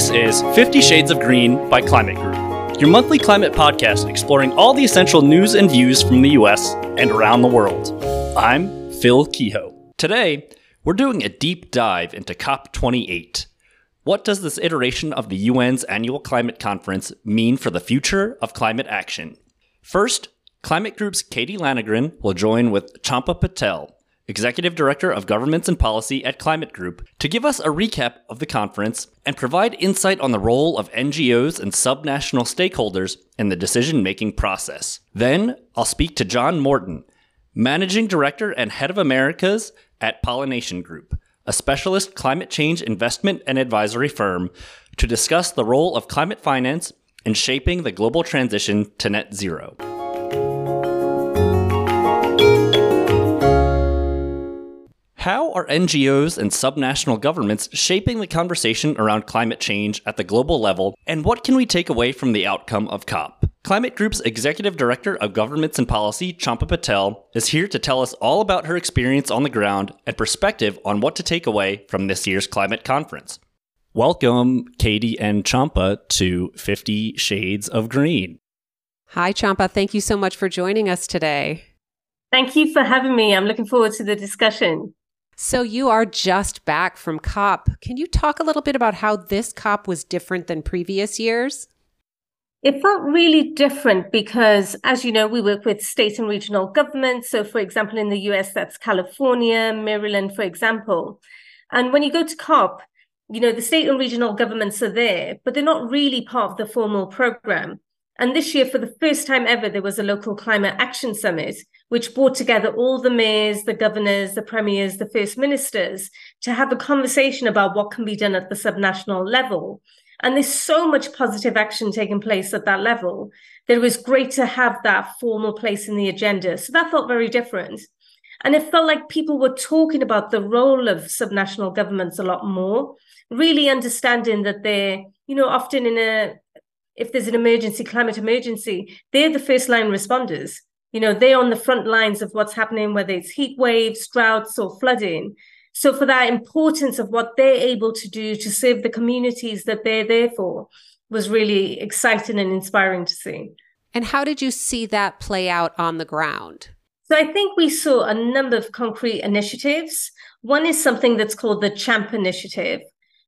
This is 50 Shades of Green by Climate Group, your monthly climate podcast exploring all the essential news and views from the US and around the world. I'm Phil Kehoe. Today, we're doing a deep dive into COP28. What does this iteration of the UN's annual climate conference mean for the future of climate action? First, Climate Group's Katie Lanegren will join with Champa Patel, Executive Director of Governments and Policy at Climate Group, to give us a recap of the conference and provide insight on the role of NGOs and subnational stakeholders in the decision making process. Then, I'll speak to John Morton, Managing Director and Head of Americas at Pollination Group, a specialist climate change investment and advisory firm, to discuss the role of climate finance in shaping the global transition to net zero. How are NGOs and subnational governments shaping the conversation around climate change at the global level, and what can we take away from the outcome of COP? Climate Group's Executive Director of Governments and Policy, Champa Patel, is here to tell us all about her experience on the ground and perspective on what to take away from this year's climate conference. Welcome, Katie and Champa, to 50 Shades of Green. Hi, Champa. Thank you so much for joining us today. Thank you for having me. I'm looking forward to the discussion. So, you are just back from COP. Can you talk a little bit about how this COP was different than previous years? It felt really different because, as you know, we work with state and regional governments. So, for example, in the US, that's California, Maryland, for example. And when you go to COP, you know, the state and regional governments are there, but they're not really part of the formal program. And this year, for the first time ever, there was a local climate action summit, which brought together all the mayors, the governors, the premiers, the first ministers to have a conversation about what can be done at the subnational level. And there's so much positive action taking place at that level that it was great to have that formal place in the agenda. So that felt very different. And it felt like people were talking about the role of subnational governments a lot more, really understanding that they're, you know, often in a if there's an emergency, climate emergency, they're the first line responders. You know, they're on the front lines of what's happening, whether it's heat waves, droughts, or flooding. So, for that importance of what they're able to do to serve the communities that they're there for was really exciting and inspiring to see. And how did you see that play out on the ground? So, I think we saw a number of concrete initiatives. One is something that's called the CHAMP initiative,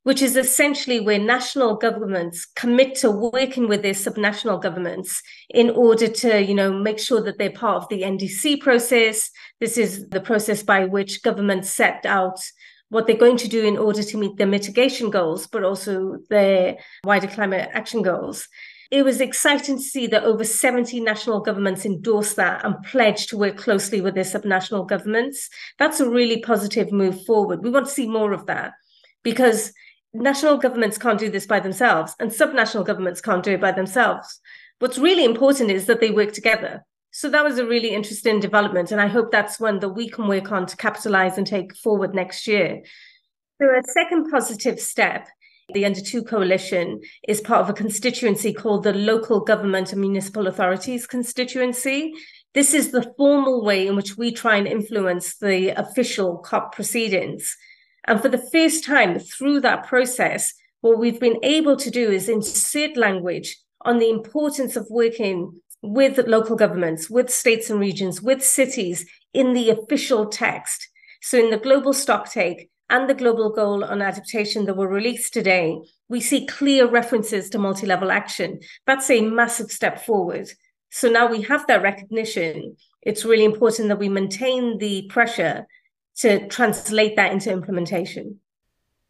which is essentially where national governments commit to working with their subnational governments in order to, you know, make sure that they're part of the NDC process. This is the process by which governments set out what they're going to do in order to meet their mitigation goals, but also their wider climate action goals. It was exciting to see that over 70 national governments endorsed that and pledged to work closely with their subnational governments. That's a really positive move forward. We want to see more of that because national governments can't do this by themselves and subnational governments can't do it by themselves. What's really important is that they work together. So that was a really interesting development. And I hope that's one that we can work on to capitalize and take forward next year. So, a second positive step the Under2 Coalition is part of a constituency called the Local Government and Municipal Authorities Constituency. This is the formal way in which we try and influence the official COP proceedings. And for the first time through that process, what we've been able to do is insert language on the importance of working with local governments, with states and regions, with cities in the official text. So in the global stocktake and the global goal on adaptation that were released today, we see clear references to multi-level action. That's a massive step forward. So now we have that recognition. It's really important that we maintain the pressure to translate that into implementation.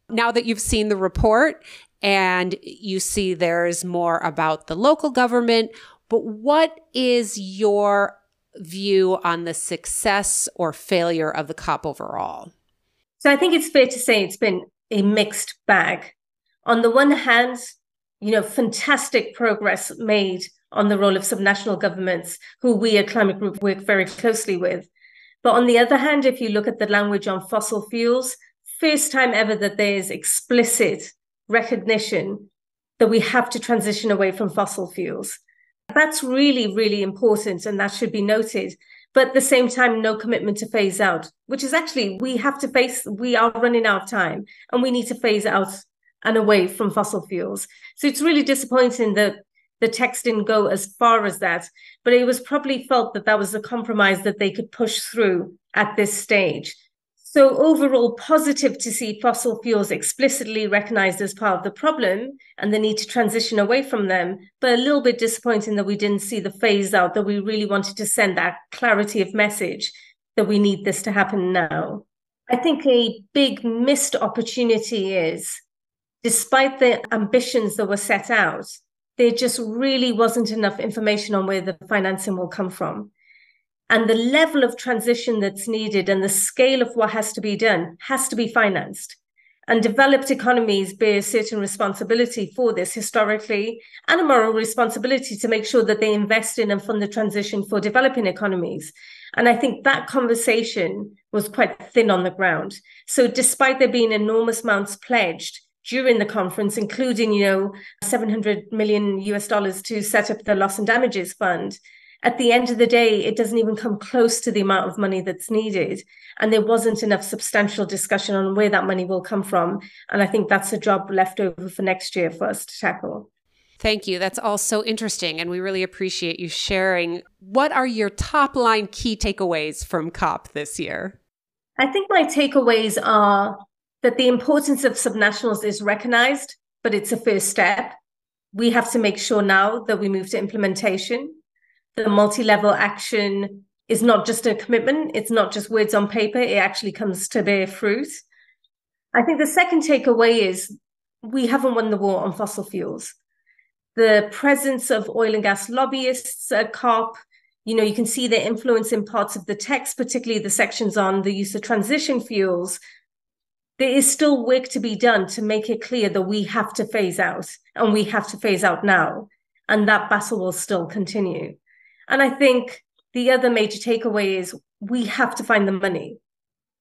Now that you've seen the report and you see there's more about the local government, but what is your view on the success or failure of the COP overall? So I think it's fair to say it's been a mixed bag. On the one hand, you know, fantastic progress made on the role of subnational governments, who we at Climate Group work very closely with. But on the other hand, if you look at the language on fossil fuels, first time ever that there's explicit recognition that we have to transition away from fossil fuels. That's really, really important, and that should be noted. But at the same time, no commitment to phase out, which is actually we have to face, we are running out of time and we need to phase out and away from fossil fuels. So it's really disappointing that the text didn't go as far as that, but it was probably felt that that was a compromise that they could push through at this stage. So, overall, positive to see fossil fuels explicitly recognized as part of the problem and the need to transition away from them, but a little bit disappointing that we didn't see the phase out, that we really wanted to send that clarity of message that we need this to happen now. I think a big missed opportunity is, despite the ambitions that were set out, there just really wasn't enough information on where the financing will come from. And the level of transition that's needed and the scale of what has to be done has to be financed. And developed economies bear a certain responsibility for this historically and a moral responsibility to make sure that they invest in and fund the transition for developing economies. And I think that conversation was quite thin on the ground. So, despite there being enormous amounts pledged, during the conference, including, you know, 700 million US dollars to set up the loss and damages fund. At the end of the day, it doesn't even come close to the amount of money that's needed. And there wasn't enough substantial discussion on where that money will come from. And I think that's a job left over for next year for us to tackle. Thank you. That's all so interesting. And we really appreciate you sharing. What are your top line key takeaways from COP this year? I think my takeaways are that the importance of subnationals is recognized, but it's a first step. We have to make sure now that we move to implementation. The multi level action is not just a commitment, it's not just words on paper, it actually comes to bear fruit. I think the second takeaway is we haven't won the war on fossil fuels. The presence of oil and gas lobbyists at COP, you know, you can see their influence in parts of the text, particularly the sections on the use of transition fuels, there is still work to be done to make it clear that we have to phase out and we have to phase out now. And that battle will still continue. And I think the other major takeaway is we have to find the money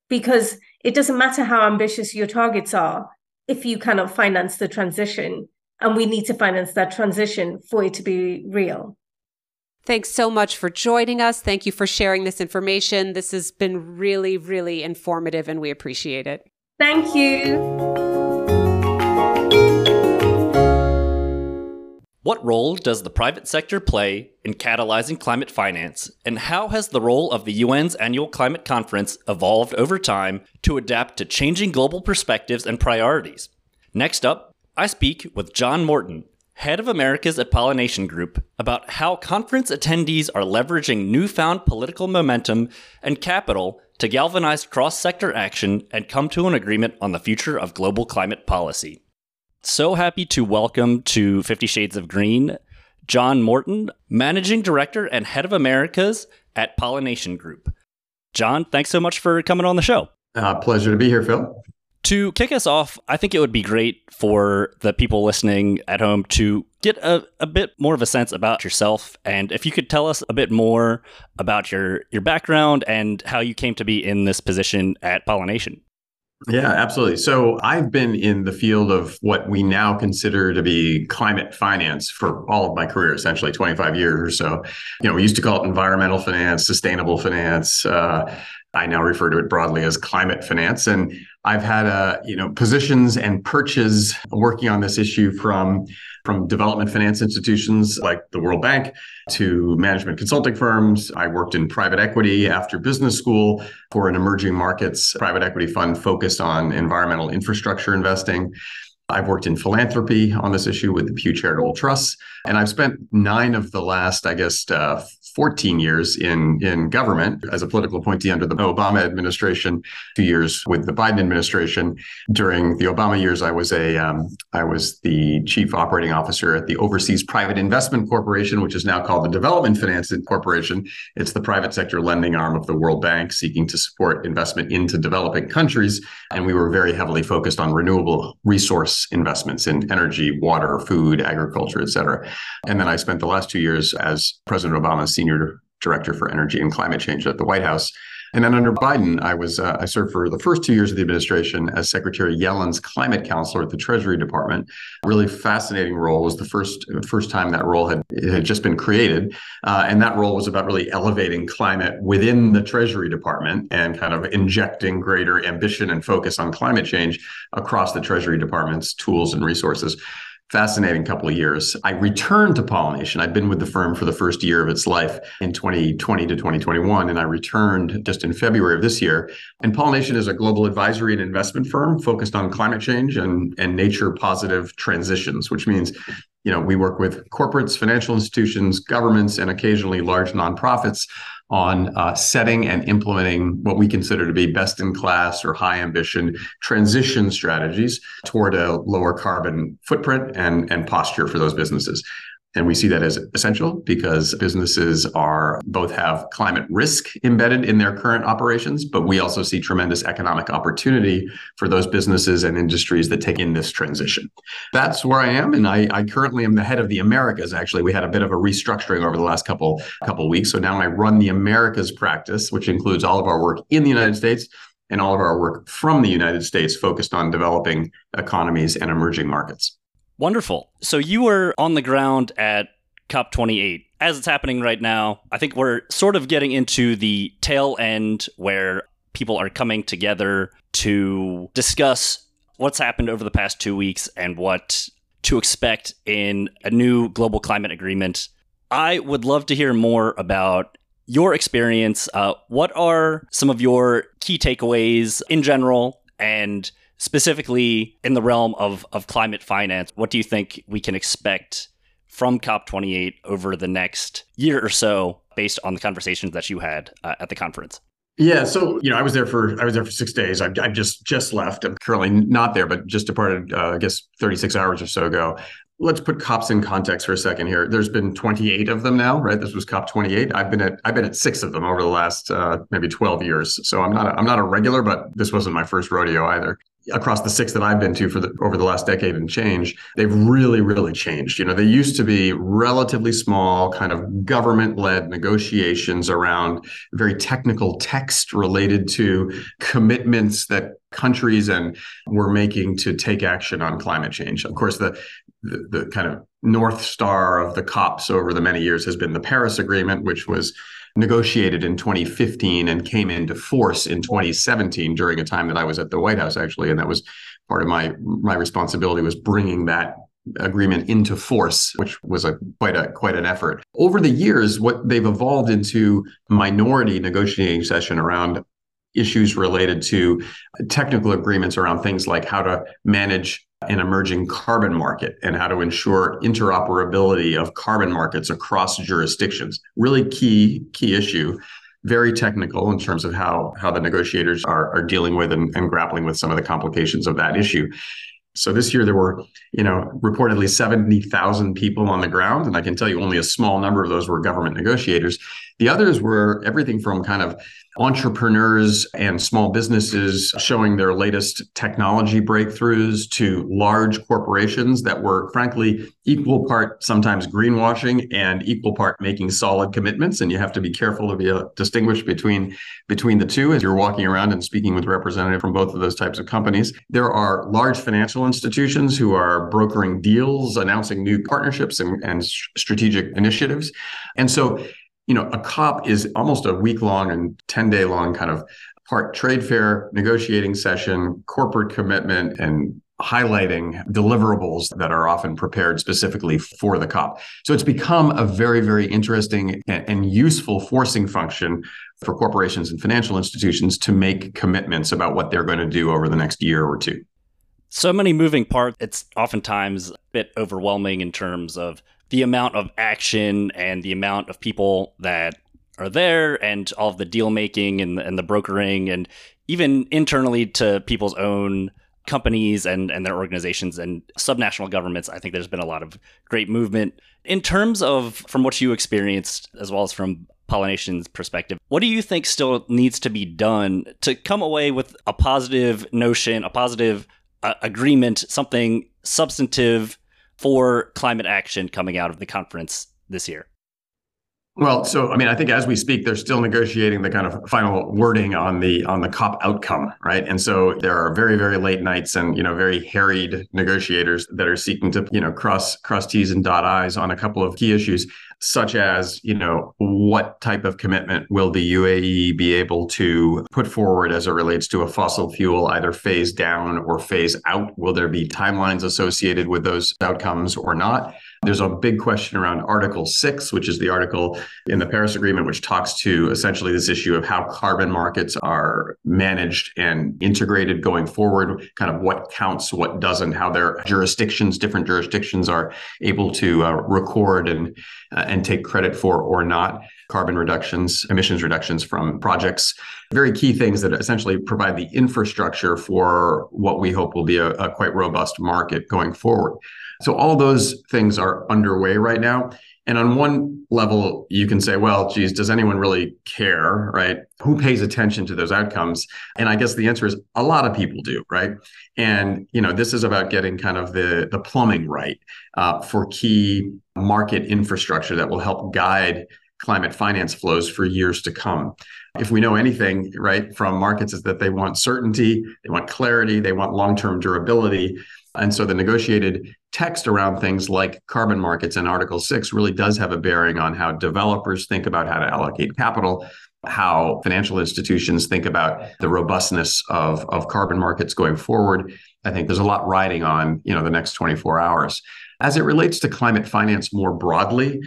because it doesn't matter how ambitious your targets are if you cannot finance the transition. And we need to finance that transition for it to be real. Thanks so much for joining us. Thank you for sharing this information. This has been really, really informative, and we appreciate it. Thank you. What role does the private sector play in catalyzing climate finance, and how has the role of the UN's annual climate conference evolved over time to adapt to changing global perspectives and priorities? Next up, I speak with John Morton, head of Americas at Pollination Group, about how conference attendees are leveraging newfound political momentum and capital to galvanize cross sector action and come to an agreement on the future of global climate policy. So happy to welcome to Fifty Shades of Green John Morton, Managing Director and Head of Americas at Pollination Group. John, thanks so much for coming on the show. Uh, pleasure to be here, Phil. To kick us off, I think it would be great for the people listening at home to get a, a bit more of a sense about yourself. And if you could tell us a bit more about your, your background and how you came to be in this position at Pollination. Yeah, absolutely. So I've been in the field of what we now consider to be climate finance for all of my career, essentially 25 years or so. You know, we used to call it environmental finance, sustainable finance. Uh, I now refer to it broadly as climate finance. And I've had uh, you know positions and perches working on this issue from from development finance institutions like the World Bank to management consulting firms. I worked in private equity after business school for an emerging markets private equity fund focused on environmental infrastructure investing. I've worked in philanthropy on this issue with the Pew Charitable Trusts, and I've spent nine of the last, I guess, uh, 14 years in, in government as a political appointee under the Obama administration, two years with the Biden administration. During the Obama years, I was a um, I was the chief operating officer at the Overseas Private Investment Corporation, which is now called the Development Finance Corporation. It's the private sector lending arm of the World Bank, seeking to support investment into developing countries. And we were very heavily focused on renewable resource investments in energy, water, food, agriculture, et cetera. And then I spent the last two years as President Obama's senior director for energy and climate change at the White House. And then under Biden, I was uh, I served for the first two years of the administration as Secretary Yellen's climate counselor at the Treasury Department. Really fascinating role. It was the first first time that role had had just been created, uh, and that role was about really elevating climate within the Treasury Department and kind of injecting greater ambition and focus on climate change across the Treasury Department's tools and resources fascinating couple of years. I returned to Pollination. I'd been with the firm for the first year of its life in 2020 to 2021, and I returned just in February of this year. And Pollination is a global advisory and investment firm focused on climate change and, and nature positive transitions, which means you know we work with corporates financial institutions governments and occasionally large nonprofits on uh, setting and implementing what we consider to be best in class or high ambition transition strategies toward a lower carbon footprint and, and posture for those businesses. And we see that as essential because businesses are both have climate risk embedded in their current operations, but we also see tremendous economic opportunity for those businesses and industries that take in this transition. That's where I am. And I, I currently am the head of the Americas. Actually, we had a bit of a restructuring over the last couple, couple weeks. So now I run the Americas practice, which includes all of our work in the United States and all of our work from the United States focused on developing economies and emerging markets. Wonderful. So you were on the ground at COP28. As it's happening right now, I think we're sort of getting into the tail end where people are coming together to discuss what's happened over the past two weeks and what to expect in a new global climate agreement. I would love to hear more about your experience. Uh, what are some of your key takeaways in general? And specifically in the realm of, of climate finance, what do you think we can expect from COP28 over the next year or so based on the conversations that you had uh, at the conference? Yeah, so you know, I was there for I was there for six days. I've, I've just just left. I'm currently not there, but just departed. Uh, I guess 36 hours or so ago. Let's put COPs in context for a second here. There's been 28 of them now, right? This was COP 28. I've been at I've been at six of them over the last uh, maybe 12 years. So I'm not a, I'm not a regular, but this wasn't my first rodeo either across the six that I've been to for the over the last decade and change, they've really, really changed. You know, they used to be relatively small, kind of government-led negotiations around very technical text related to commitments that countries and were making to take action on climate change. Of course, the the, the kind of north star of the COPs over the many years has been the Paris Agreement, which was negotiated in 2015 and came into force in 2017 during a time that I was at the White House actually. And that was part of my my responsibility was bringing that agreement into force which was a quite a quite an effort. Over the years what they've evolved into minority negotiating session around issues related to technical agreements around things like how to manage an emerging carbon market and how to ensure interoperability of carbon markets across jurisdictions. Really key key issue, very technical in terms of how how the negotiators are, are dealing with and, and grappling with some of the complications of that issue. So this year there were, you know, reportedly 70,000 people on the ground. And I can tell you only a small number of those were government negotiators. The others were everything from kind of entrepreneurs and small businesses showing their latest technology breakthroughs to large corporations that were frankly equal part sometimes greenwashing and equal part making solid commitments. And you have to be careful to be uh, able to distinguish between between the two as you're walking around and speaking with representatives from both of those types of companies. There are large financial institutions who are brokering deals announcing new partnerships and, and strategic initiatives. And so you know, a COP is almost a week long and 10 day long kind of part trade fair, negotiating session, corporate commitment, and highlighting deliverables that are often prepared specifically for the COP. So it's become a very, very interesting and useful forcing function for corporations and financial institutions to make commitments about what they're going to do over the next year or two. So many moving parts. It's oftentimes a bit overwhelming in terms of the amount of action and the amount of people that are there and all of the deal making and, and the brokering and even internally to people's own companies and, and their organizations and subnational governments, I think there's been a lot of great movement. In terms of from what you experienced, as well as from Pollination's perspective, what do you think still needs to be done to come away with a positive notion, a positive uh, agreement, something substantive for climate action coming out of the conference this year? Well, so I mean, I think as we speak, they're still negotiating the kind of final wording on the on the COP outcome, right? And so there are very very late nights and you know very harried negotiators that are seeking to you know cross cross T's and dot I's on a couple of key issues, such as you know what type of commitment will the UAE be able to put forward as it relates to a fossil fuel either phase down or phase out? Will there be timelines associated with those outcomes or not? There's a big question around Article 6, which is the article in the Paris Agreement, which talks to essentially this issue of how carbon markets are managed and integrated going forward, kind of what counts, what doesn't, how their jurisdictions, different jurisdictions are able to uh, record and, uh, and take credit for or not carbon reductions, emissions reductions from projects. Very key things that essentially provide the infrastructure for what we hope will be a, a quite robust market going forward. So all those things are underway right now. And on one level, you can say, well, geez, does anyone really care, right? Who pays attention to those outcomes? And I guess the answer is a lot of people do, right? And you know, this is about getting kind of the the plumbing right uh, for key market infrastructure that will help guide climate finance flows for years to come. If we know anything, right, from markets is that they want certainty, they want clarity, they want long-term durability. And so the negotiated text around things like carbon markets and Article 6 really does have a bearing on how developers think about how to allocate capital, how financial institutions think about the robustness of, of carbon markets going forward. I think there's a lot riding on, you know, the next 24 hours. As it relates to climate finance more broadly,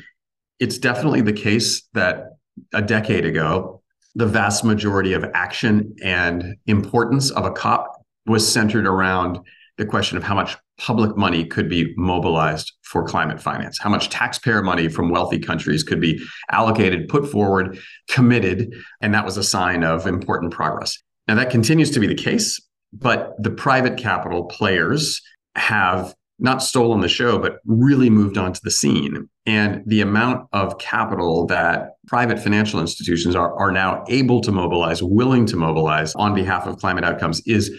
it's definitely the case that a decade ago, the vast majority of action and importance of a COP was centered around the question of how much public money could be mobilized for climate finance, how much taxpayer money from wealthy countries could be allocated, put forward, committed. And that was a sign of important progress. Now, that continues to be the case, but the private capital players have not stolen the show, but really moved onto the scene. And the amount of capital that private financial institutions are, are now able to mobilize, willing to mobilize on behalf of climate outcomes is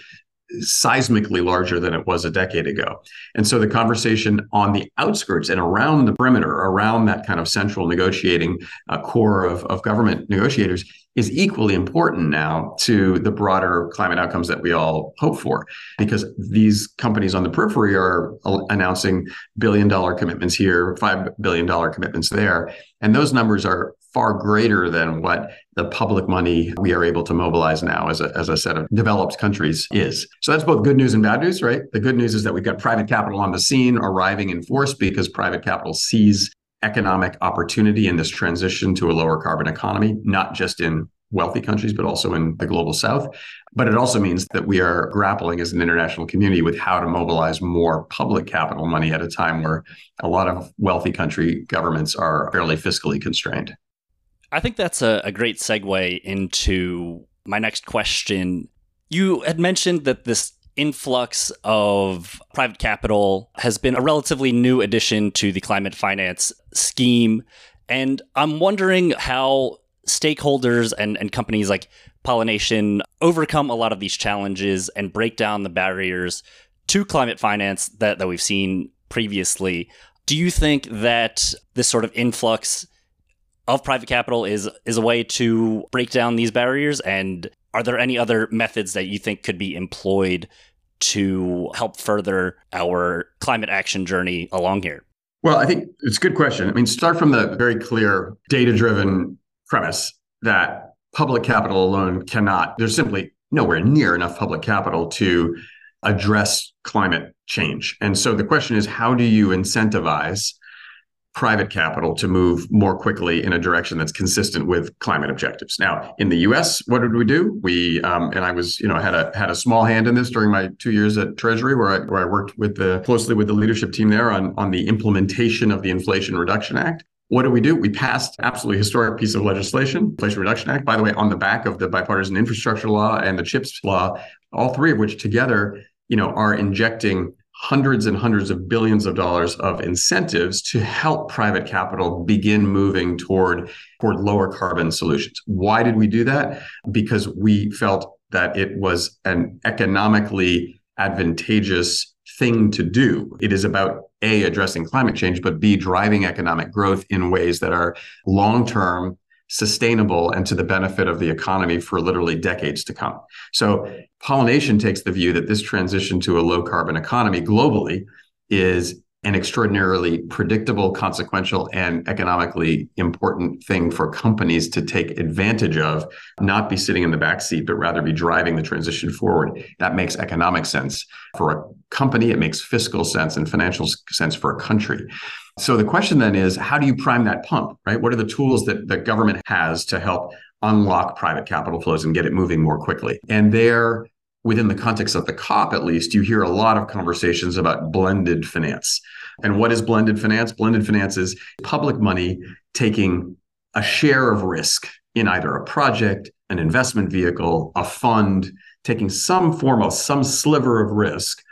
seismically larger than it was a decade ago. And so the conversation on the outskirts and around the perimeter, around that kind of central negotiating uh, core of, of government negotiators, is equally important now to the broader climate outcomes that we all hope for. Because these companies on the periphery are announcing billion dollar commitments here, $5 billion commitments there. And those numbers are far greater than what the public money we are able to mobilize now as a, as a set of developed countries is. So that's both good news and bad news, right? The good news is that we've got private capital on the scene arriving in force because private capital sees economic opportunity in this transition to a lower carbon economy, not just in wealthy countries, but also in the global south. But it also means that we are grappling as an international community with how to mobilize more public capital money at a time where a lot of wealthy country governments are fairly fiscally constrained. I think that's a, a great segue into my next question. You had mentioned that this influx of private capital has been a relatively new addition to the climate finance scheme. And I'm wondering how stakeholders and, and companies like Pollination overcome a lot of these challenges and break down the barriers to climate finance that, that we've seen previously. Do you think that this sort of influx of private capital is is a way to break down these barriers and are there any other methods that you think could be employed to help further our climate action journey along here? Well, I think it's a good question. I mean, start from the very clear data driven premise that public capital alone cannot, there's simply nowhere near enough public capital to address climate change. And so the question is how do you incentivize private capital to move more quickly in a direction that's consistent with climate objectives. Now, in the U.S., what did we do? We um, and I was, you know, had a had a small hand in this during my two years at Treasury, where I where I worked with the closely with the leadership team there on on the implementation of the Inflation Reduction Act. What did we do? We passed absolutely historic piece of legislation, Inflation Reduction Act, by the way, on the back of the bipartisan infrastructure law and the CHIPS law, all three of which together, you know, are injecting hundreds and hundreds of billions of dollars of incentives to help private capital begin moving toward toward lower carbon solutions. Why did we do that? Because we felt that it was an economically advantageous thing to do. It is about A, addressing climate change, but B, driving economic growth in ways that are long term, sustainable, and to the benefit of the economy for literally decades to come. So, pollination takes the view that this transition to a low carbon economy globally is an extraordinarily predictable, consequential, and economically important thing for companies to take advantage of, not be sitting in the back seat, but rather be driving the transition forward. That makes economic sense for a company. It makes fiscal sense and financial sense for a country. So the question then is, how do you prime that pump, right? What are the tools that the government has to help unlock private capital flows and get it moving more quickly? And there within the context of the COP, at least, you hear a lot of conversations about blended finance. And what is blended finance? Blended finance is public money taking a share of risk in either a project, an investment vehicle, a fund, taking some form of some sliver of risk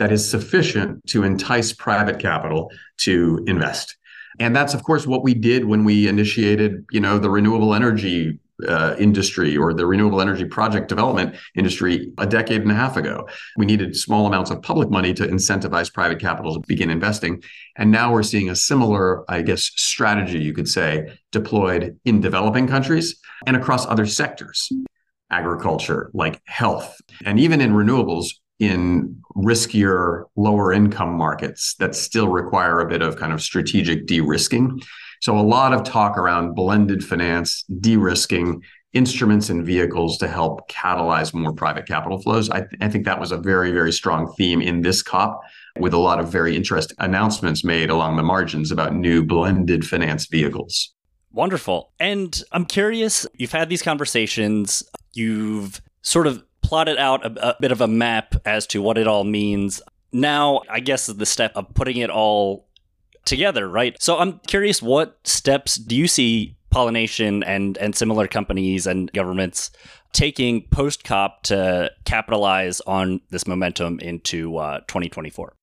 that is sufficient to entice private capital to invest. And that's of course what we did when we initiated, you know, the renewable energy uh, industry or the renewable energy project development industry a decade and a half ago. We needed small amounts of public money to incentivize private capital to begin investing. And now we're seeing a similar, I guess, strategy, you could say, deployed in developing countries and across other sectors, agriculture, like health, and even in renewables in riskier, lower income markets that still require a bit of kind of strategic de risking. So a lot of talk around blended finance, de-risking, instruments and vehicles to help catalyze more private capital flows. I, th- I, think that was a very, very strong theme in this COP with a lot of very interesting announcements made along the margins about new blended finance vehicles. Wonderful. And I'm curious, you've had these conversations, you've sort of plotted out a, a bit of a map as to what it all means. Now, I guess the step of putting it all together, right? So I'm curious, what steps do you see pollination and and similar companies and governments taking post COP to capitalize on this momentum into uh, 2024?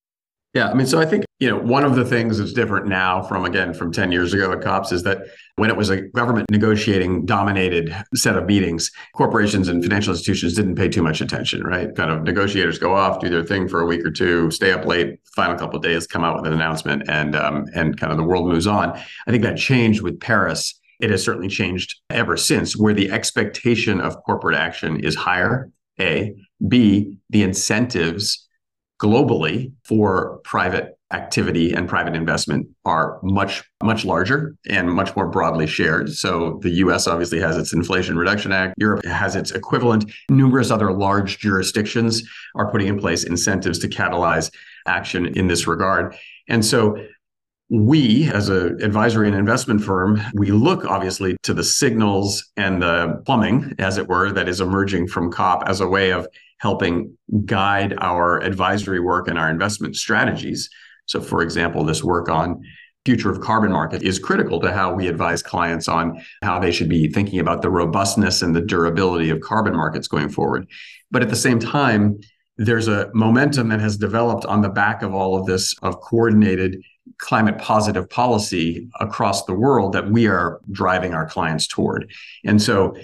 Yeah, I mean, so I think you know one of the things that's different now from again from 10 years ago at COPs is that when it was a government negotiating dominated set of meetings, corporations and financial institutions didn't pay too much attention, right? Kind of negotiators go off, do their thing for a week or two, stay up late, final couple days, come out with an announcement, and um, and kind of the world moves on. I think that changed with Paris. It has certainly changed ever since, where the expectation of corporate action is higher. A, B, the incentives globally for private activity and private investment are much much larger and much more broadly shared. So the US obviously has its inflation reduction act. Europe has its equivalent. Numerous other large jurisdictions are putting in place incentives to catalyze action in this regard. And so we as an advisory and investment firm we look obviously to the signals and the plumbing as it were that is emerging from cop as a way of helping guide our advisory work and our investment strategies. So, for example, this work on future of carbon market is critical to how we advise clients on how they should be thinking about the robustness and the durability of carbon markets going forward. But at the same time, there's a momentum that has developed on the back of all of this of coordinated climate positive policy across the world that we are driving our clients toward. And so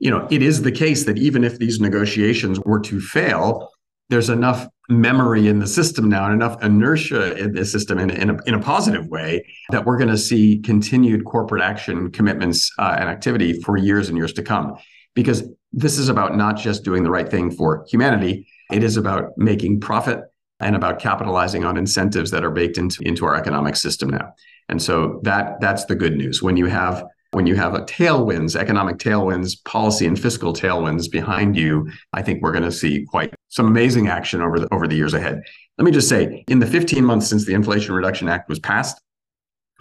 you know, it is the case that even if these negotiations were to fail, there's enough memory in the system now and enough inertia in the system in, in, a, in a positive way that we're going to see continued corporate action commitments uh, and activity for years and years to come. Because this is about not just doing the right thing for humanity, it is about making profit and about capitalizing on incentives that are baked into, into our economic system now. And so that that's the good news. When you have when you have a tailwinds, economic tailwinds, policy and fiscal tailwinds behind you, I think we're going to see quite some amazing action over the over the years ahead. Let me just say, in the 15 months since the Inflation Reduction Act was passed,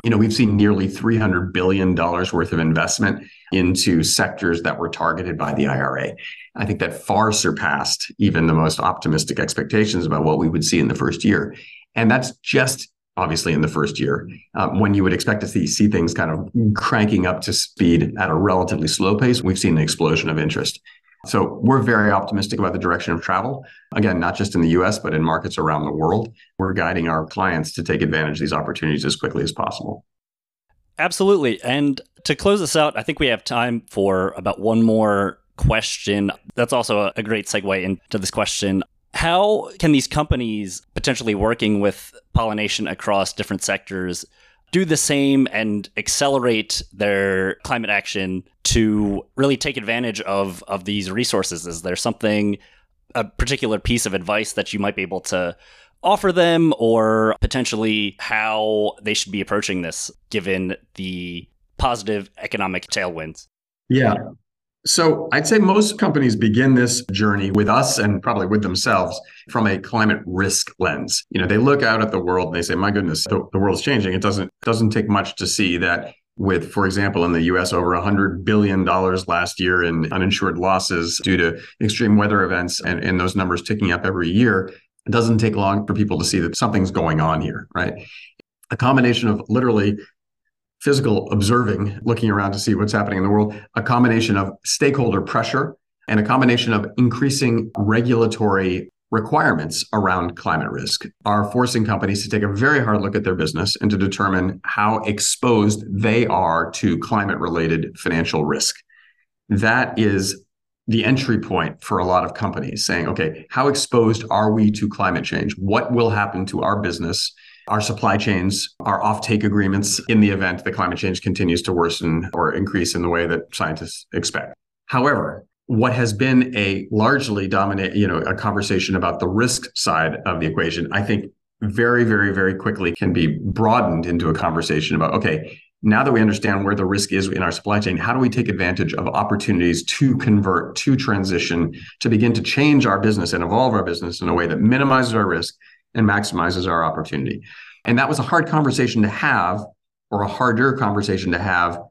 you know, we've seen nearly 300 billion dollars worth of investment into sectors that were targeted by the IRA. I think that far surpassed even the most optimistic expectations about what we would see in the first year. And that's just obviously in the first year, um, when you would expect to see, see things kind of cranking up to speed at a relatively slow pace, we've seen an explosion of interest. So we're very optimistic about the direction of travel. Again, not just in the US, but in markets around the world. We're guiding our clients to take advantage of these opportunities as quickly as possible. Absolutely. And to close this out, I think we have time for about one more question. That's also a great segue into this question How can these companies potentially working with pollination across different sectors do the same and accelerate their climate action to really take advantage of of these resources? Is there something a particular piece of advice that you might be able to offer them or potentially how they should be approaching this given the positive economic tailwinds? Yeah. So I'd say most companies begin this journey with us and probably with themselves from a climate risk lens. You know, they look out at the world and they say, "My goodness, the, the world's changing." It doesn't doesn't take much to see that with, for example, in the US, over $100 billion last year in uninsured losses due to extreme weather events, and, and those numbers ticking up every year. It doesn't take long for people to see that something's going on here, right? A combination of literally physical observing, looking around to see what's happening in the world, a combination of stakeholder pressure, and a combination of increasing regulatory requirements around climate risk are forcing companies to take a very hard look at their business and to determine how exposed they are to climate related financial risk. That is the entry point for a lot of companies saying, okay, how exposed are we to climate change? What will happen to our business, our supply chains, our offtake agreements in the event that climate change continues to worsen or increase in the way that scientists expect? However, what has been a largely dominant, you know, a conversation about the risk side of the equation, I think very, very, very quickly can be broadened into a conversation about, okay, now that we understand where the risk is in our supply chain, how do we take advantage of opportunities to convert, to transition, to begin to change our business and evolve our business in a way that minimizes our risk and maximizes our opportunity? And that was a hard conversation to have, or a harder conversation to have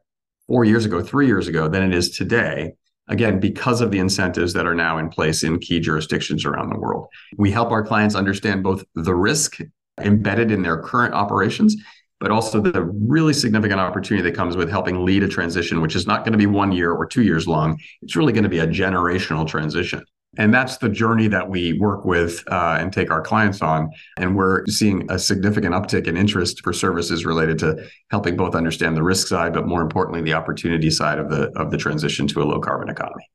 four years ago, three years ago than it is today again, because of the incentives that are now in place in key jurisdictions around the world. We help our clients understand both the risk embedded in their current operations, but also the really significant opportunity that comes with helping lead a transition, which is not going to be one year or two years long. It's really going to be a generational transition. And that's the journey that we work with uh, and take our clients on. And we're seeing a significant uptick in interest for services related to helping both understand the risk side, but more importantly, the opportunity side of the of the transition to a low carbon economy.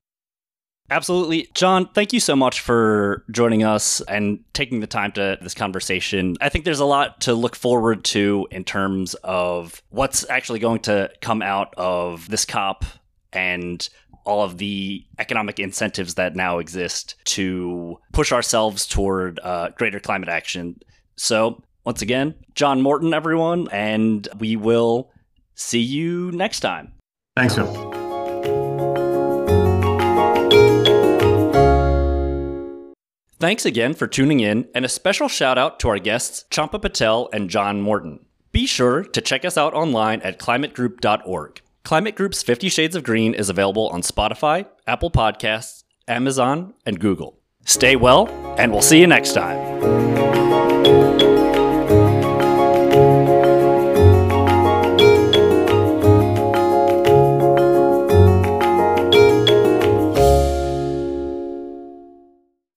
Absolutely. John, thank you so much for joining us and taking the time to this conversation. I think there's a lot to look forward to in terms of what's actually going to come out of this COP and all of the economic incentives that now exist to push ourselves toward uh, greater climate action. So, once again, John Morton, everyone, and we will see you next time. Thanks, Phil. Thanks again for tuning in, and a special shout out to our guests, Champa Patel and John Morton. Be sure to check us out online at climategroup.org. Climate Group's Fifty Shades of Green is available on Spotify, Apple Podcasts, Amazon, and Google. Stay well, and we'll see you next time.